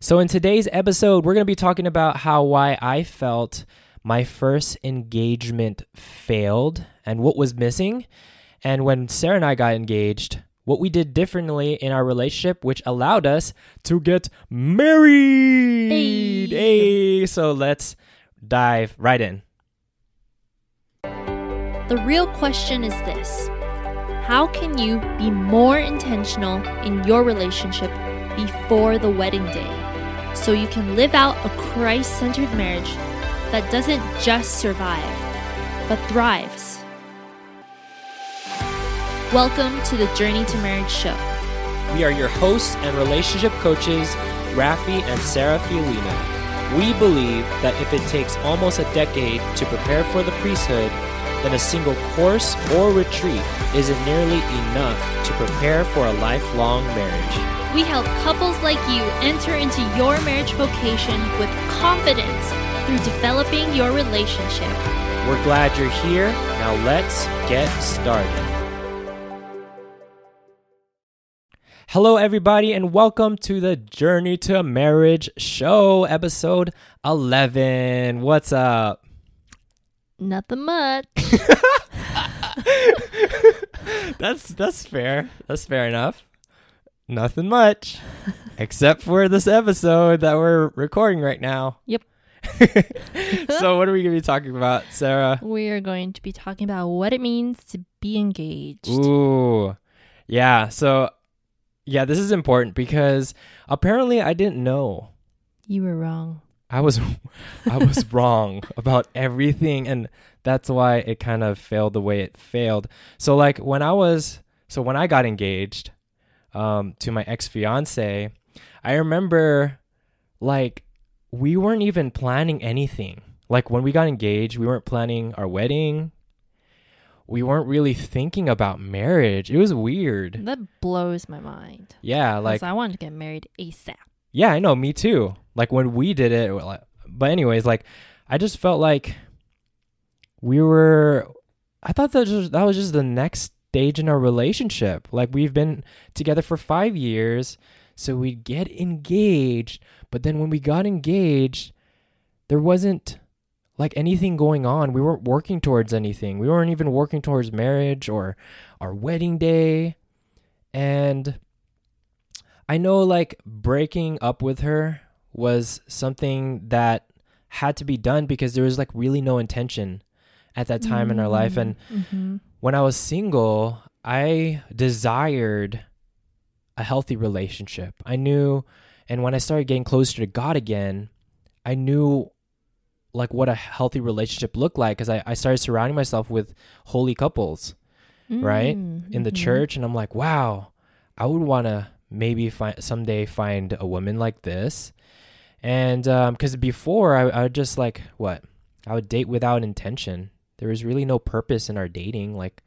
So, in today's episode, we're going to be talking about how why I felt my first engagement failed and what was missing. And when Sarah and I got engaged, what we did differently in our relationship, which allowed us to get married. Hey. Hey, so let's dive right in. The real question is this How can you be more intentional in your relationship before the wedding day so you can live out a Christ centered marriage that doesn't just survive, but thrives? Welcome to the Journey to Marriage show. We are your hosts and relationship coaches, Rafi and Sarah Fiolina. We believe that if it takes almost a decade to prepare for the priesthood, then a single course or retreat isn't nearly enough to prepare for a lifelong marriage. We help couples like you enter into your marriage vocation with confidence through developing your relationship. We're glad you're here. Now let's get started. Hello, everybody, and welcome to the Journey to Marriage show, episode 11. What's up? Nothing much. that's that's fair. That's fair enough. Nothing much, except for this episode that we're recording right now. Yep. so, what are we gonna be talking about, Sarah? We are going to be talking about what it means to be engaged. Ooh, yeah. So, yeah, this is important because apparently I didn't know. You were wrong. I was, I was wrong about everything, and that's why it kind of failed the way it failed. So, like when I was, so when I got engaged, um, to my ex fiance, I remember, like, we weren't even planning anything. Like when we got engaged, we weren't planning our wedding. We weren't really thinking about marriage. It was weird. That blows my mind. Yeah, like I wanted to get married ASAP. yeah, I know, me too. Like when we did it, but anyways, like I just felt like we were. I thought that was, that was just the next stage in our relationship. Like we've been together for five years, so we'd get engaged. But then when we got engaged, there wasn't like anything going on. We weren't working towards anything. We weren't even working towards marriage or our wedding day. And I know like breaking up with her was something that had to be done because there was like really no intention at that time in our life and Mm-hmm. When I was single, I desired a healthy relationship. I knew, and when I started getting closer to God again, I knew like what a healthy relationship looked like because I, I started surrounding myself with holy couples right? Mm, in the mhm. church. And I'm like, wow, I would want to maybe find someday find a woman like this. And because before I, I would just like, what? I would date without intention. There was really no purpose in our dating. Like,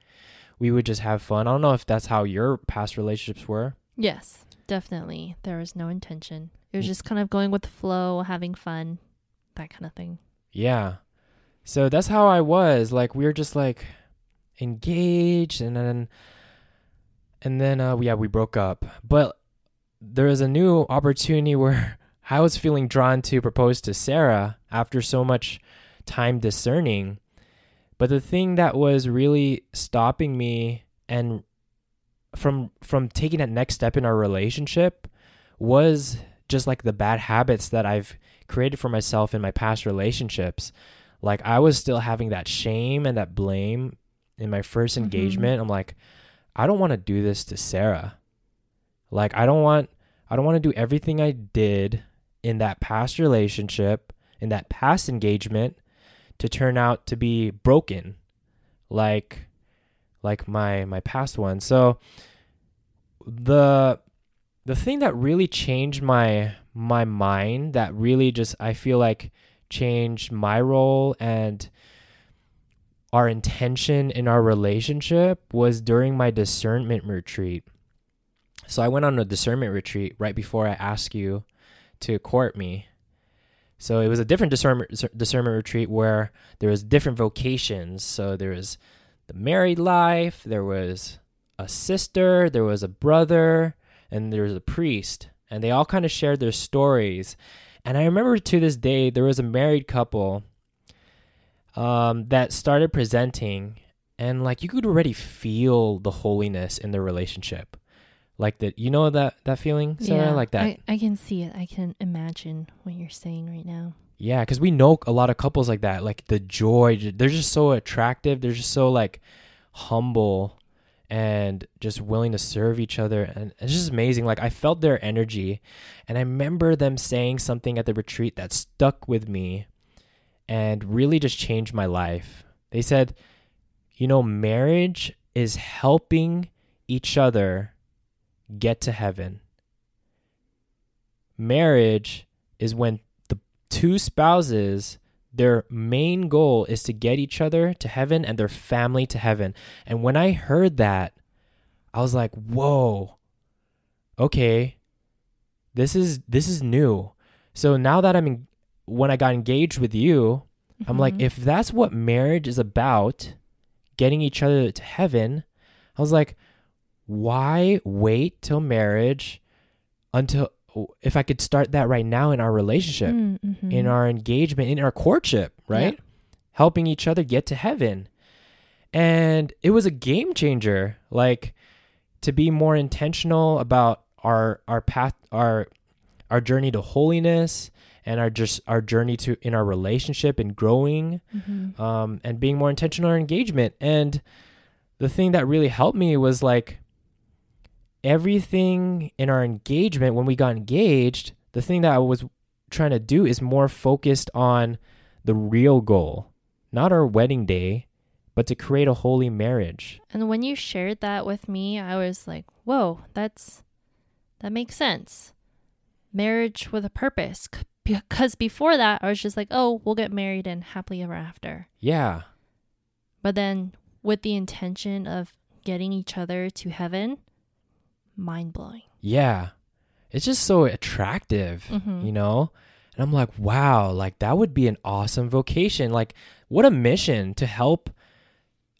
we would just have fun. I don't know if that's how your past relationships were. Yes, definitely. There was no intention. It was Mm. just kind of going with the flow, having fun, that kind of thing. Yeah. So that's how I was. Like we were just like engaged and then and then uh yeah, we broke up. But there was a new opportunity where I was feeling drawn to propose to Sarah after so much time discerning. But the thing that was really stopping me and from from taking that next step in our relationship was just like the bad habits that I've created for myself in my past relationships. Like I was still having that shame and that blame in my 1st Mhm. engagement. I'm like, I don't want to do this to Sarah. Like I don't want I don't want to do everything I did in that past relationship, in that past engagement to turn out to be broken like like my my past one. So the the thing that really changed my my mind that really just I feel like changed my role and our intention in our relationship was during my discernment retreat. So I went on a discernment retreat right before I asked you to court me. So it was a different discernment discernment retreat where there was different vocations. So there was the married life, there was a sister, there was a brother, and there was a priest. and they all kind of shared their stories. And I remember to this day there was a married couple um, that started presenting, and like you could already feel the holiness in their relationship, like that. You know that that feeling, Sarah, like that. I, I can see it. I can imagine what you're saying right now. Yeah, because we know a lot of couples like that. Like the joy, they're just so attractive. They're just so like humble and just willing to serve each other. And it's just amazing. Like I felt their energy. And I remember them saying something at the retreat that stuck with me and really just changed my life. They said, you know, marriage is helping each other get to heaven. Marriage is when the two spouses their main goal is to get each other to heaven and their family to heaven. And when I heard that, I was like, "Whoa. Okay. This is this is new." So now that I'm in, when I got engaged with you, I'm like, Mhm. if that's what marriage is about, getting each other to heaven, I was like, why wait till marriage until if I could start that right now in our relationship, Mm, mhm. in our engagement, in our courtship, right? Helping each other get to heaven. And it was a game changer, like to be more intentional about our our path our our journey to holiness and our just our journey to in our relationship and growing Mhm. um, and being more intentional in our engagement. And the thing that really helped me was like everything in our engagement when we got engaged, the thing that I was trying to do is more focused on the real goal, not our wedding day, but to create a holy marriage. And when you shared that with me, I was like, "Whoa, that's that makes sense." Marriage with a purpose. Because before that, I was just like, "Oh, we'll get married and happily ever after." Yeah. But then with the intention of getting each other to heaven, mind blowing. Yeah. It's just so attractive, Mhm. you know? And I'm like, wow, like that would be an awesome vocation. Like what a mission to help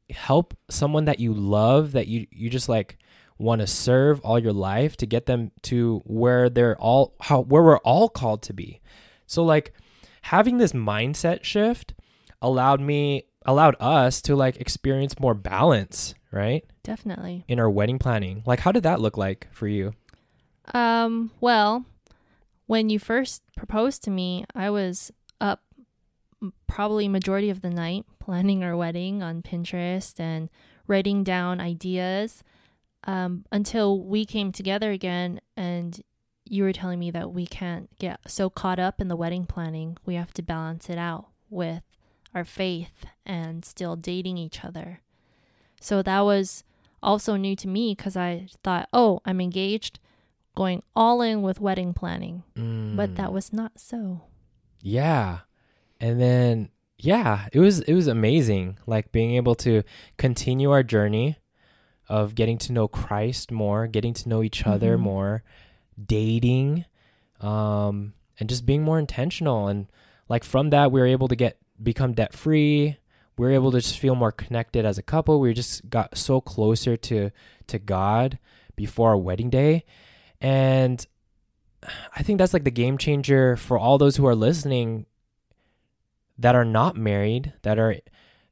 help someone that you love that you you just like want to serve all your life to get them to where they're all how where we're all called to be. So like having this mindset shift allowed me allowed us to like experience more balance, right? Definitely. In our wedding planning. Like how did that look like for you? Um, well, when you first proposed to me, I was up probably majority of the night planning our wedding on Pinterest and writing down ideas um, until we came together again and you were telling me that we can't get so caught up in the wedding planning. We have to balance it out with our faith and still dating each other. So that was also new to me because I thought, oh, I'm engaged going all in with wedding planning. But Mm. that was not so. Yeah. And then yeah, it was it was amazing like being able to continue our journey of getting to know Christ more, getting to know each other Mhm. more, dating um and just being more intentional and like from that we were able to get become debt free. We were able to just feel more connected as a couple. We just got so closer to to God before our wedding day. And I think that's like the game changer for all those who are listening that are not married, that are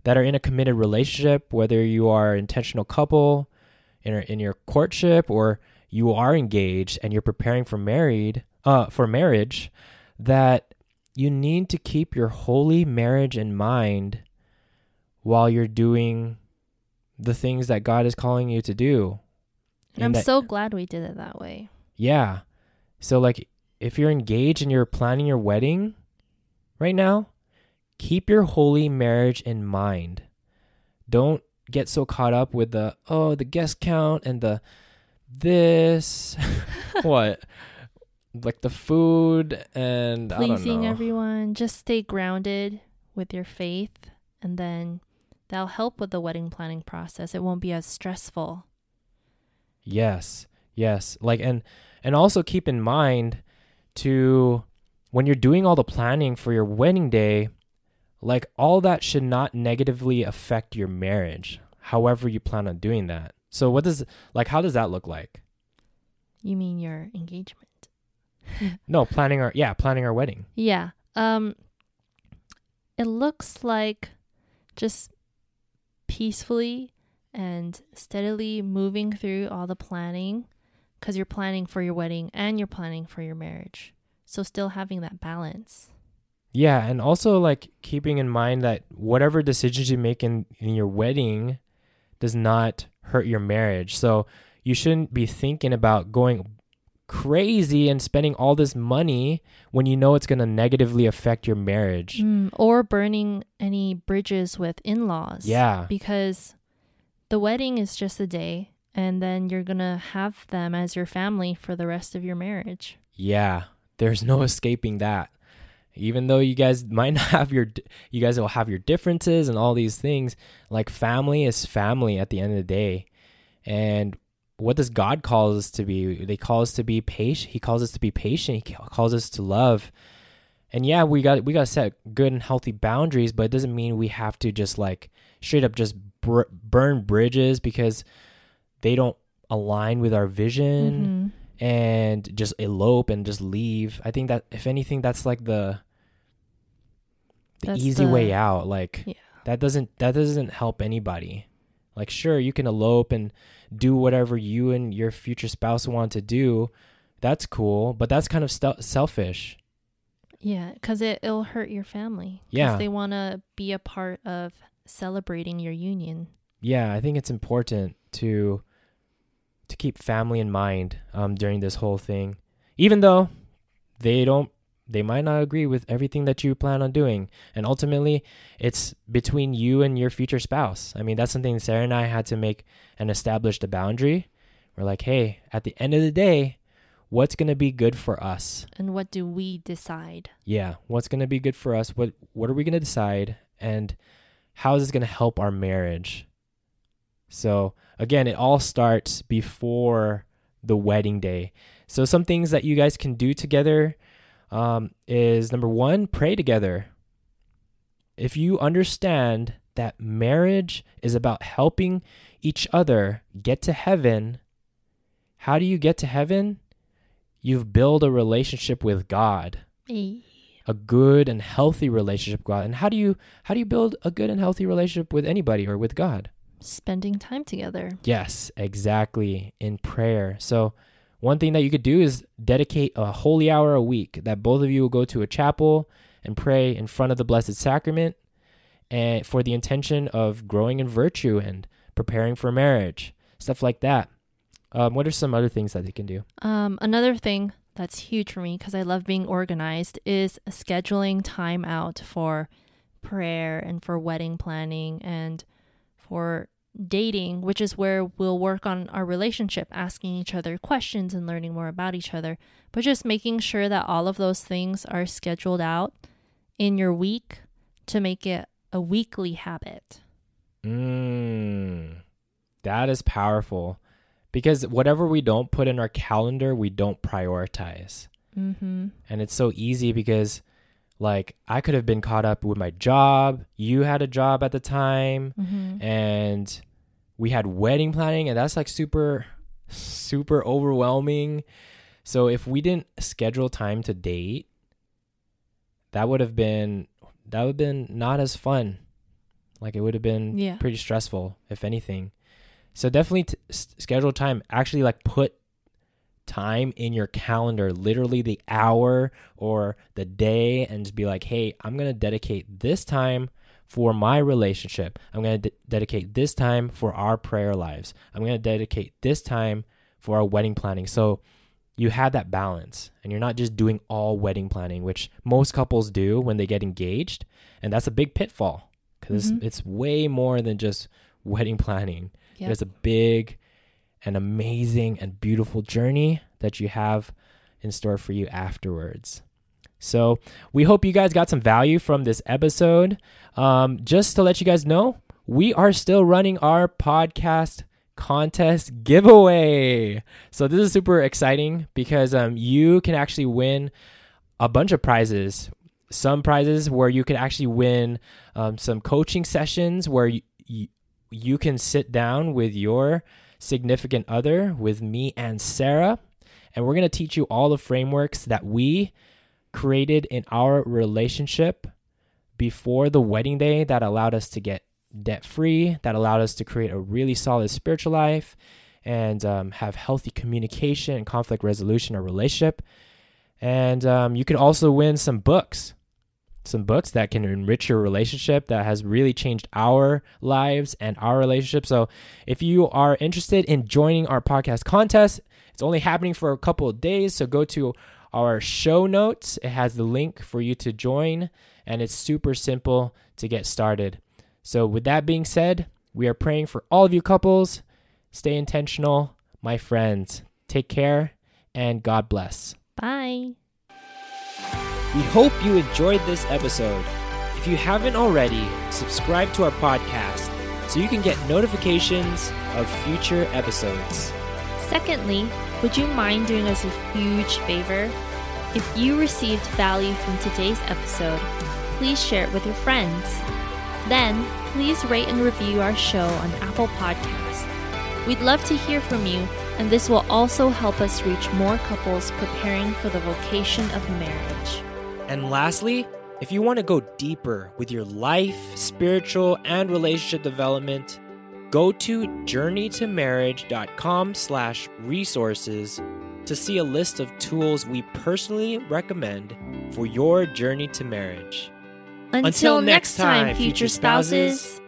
that are in a committed relationship, whether you are an intentional couple in in your courtship or you are engaged and you're preparing for married uh for marriage, that you need to keep your holy marriage in mind while you're doing the things that God is calling you to do. And I'm that- so glad we did it that way. yeah. So like if you're engaged and you're planning your wedding right now, keep your holy marriage in mind. Don't get so caught up with the oh, the guest count and the this what? Like the food and I don't Pleasing everyone. Just stay grounded with your faith, and then that'll help with the wedding planning process. It won't be as stressful. Yes. Yes. Like and and also keep in mind to when you're doing all the planning for your wedding day, like all that should not negatively affect your marriage. However you plan on doing that. So what does like how does that look like? You mean your engagement? no, planning our yeah, planning our wedding. Yeah. Um it looks like just peacefully and steadily moving through all the planning cuz you're planning for your wedding and you're planning for your marriage. So still having that balance. Yeah, and also like keeping in mind that whatever decisions you make in, in your wedding does not hurt your marriage. So you shouldn't be thinking about going crazy and spending all this money when you know it's going to negatively affect your marriage. Mm, or burning any bridges with in-laws. Yeah. Because the wedding is just a day and then you're going to have them as your family for the rest of your marriage. Yeah. There's no escaping that. Even though you guys might not have your you guys will have your differences and all these things, like family is family at the end of the day. And what does God call us to be? They call us to be patient. He calls us to be patient. He calls us to love. And yeah, we got we got to set good and healthy boundaries, but it doesn't mean we have to just like straight up just br- burn bridges because they don't align with our vision Mhm. and just elope and just leave. I think that if anything, that's like the the That's easy way out. Like Yeah. that doesn't that doesn't help anybody. Like sure, you can elope and do whatever you and your future spouse want to do. That's cool, but that's kind of stu- selfish. Yeah, because it, it'll hurt your family. Yeah. They want to be a part of celebrating your union. Yeah, I think it's important to to keep family in mind um, during this whole thing, even though they don't, they might not agree with everything that you plan on doing, and ultimately, it's between you and your future spouse. I mean, that's something Sarah and I had to make and establish the boundary. We're like, hey, at the end of the day, what's gonna be good for us? And what do we decide? yeah what's going to be good for us what what are we going to decide and how is this going to help our marriage so again it all starts before the wedding day so some things that you guys can do together um, is number one pray together if you understand that marriage is about helping each other get to heaven how do you get to heaven you've built a relationship with god a good and healthy relationship with God. And how do you how do you build a good and healthy relationship with anybody or with God? Spending time together. Yes, exactly. In prayer. So one thing that you could do is dedicate a holy hour a week that both of you will go to a chapel and pray in front of the Blessed Sacrament and for the intention of growing in virtue and preparing for marriage, stuff like that. Um, what are some other things that they can do? Um, another thing that's huge for me because I love being organized is scheduling time out for prayer and for wedding planning and for dating, which is where we'll work on our relationship, asking each other questions and learning more about each other. But just making sure that all of those things are scheduled out in your week to make it a weekly habit. Mm, that is powerful because whatever we don't put in our calendar, we don't prioritize. Mm-hmm. And it's so easy because, like, I could have been caught up with my job. You had a job at the time, Mm-hmm. and we had wedding planning, and that's like super, super overwhelming. So if we didn't schedule time to date, that would have been that would have been not as fun. Like it would have been Yeah. pretty stressful, if anything. So definitely t- schedule time. Actually, like put time in your calendar, literally the hour or the day, and just be like, hey, I'm gonna dedicate this time for my relationship. I'm gonna de- dedicate this time for our prayer lives. I'm gonna dedicate this time for our wedding planning. So you have that balance and you're not just doing all wedding planning, which most couples do when they get engaged. And that's a big pitfall because Mhm. it's way more than just wedding planning. Yep. There's a big and amazing and beautiful journey that you have in store for you afterwards. So we hope you guys got some value from this episode. Um, just to let you guys know, we are still running our podcast contest giveaway. So this is super exciting because um, you can actually win a bunch of prizes. Some prizes where you can actually win um, some coaching sessions where you can sit down with your significant other, with me and Sarah, And we're going to teach you all the frameworks that we created in our relationship before the wedding day that allowed us to get debt free, that allowed us to create a really solid spiritual life and um, have healthy communication and conflict resolution or relationship. And um, you can also win some books, some books that can enrich your relationship that has really changed our lives and our relationship. So if you are interested in joining our podcast contest, it's only happening for a couple of days. So go to our show notes. It has the link for you to join, and it's super simple to get started. So, with that being said, we are praying for all of you couples. Stay intentional, my friends. Take care, and God bless. Bye. We hope you enjoyed this episode. If you haven't already, subscribe to our podcast so you can get notifications of future episodes. Secondly, would you mind doing us a huge favor? If you received value from today's episode, please share it with your friends. Then, please rate and review our show on Apple Podcasts. We'd love to hear from you, and this will also help us reach more couples preparing for the vocation of marriage. And lastly, if you want to go deeper with your life, spiritual, and relationship development, go to journeytomarriage.com slash resources to see a list of tools we personally recommend for your journey to marriage. Until, next time, future spouses.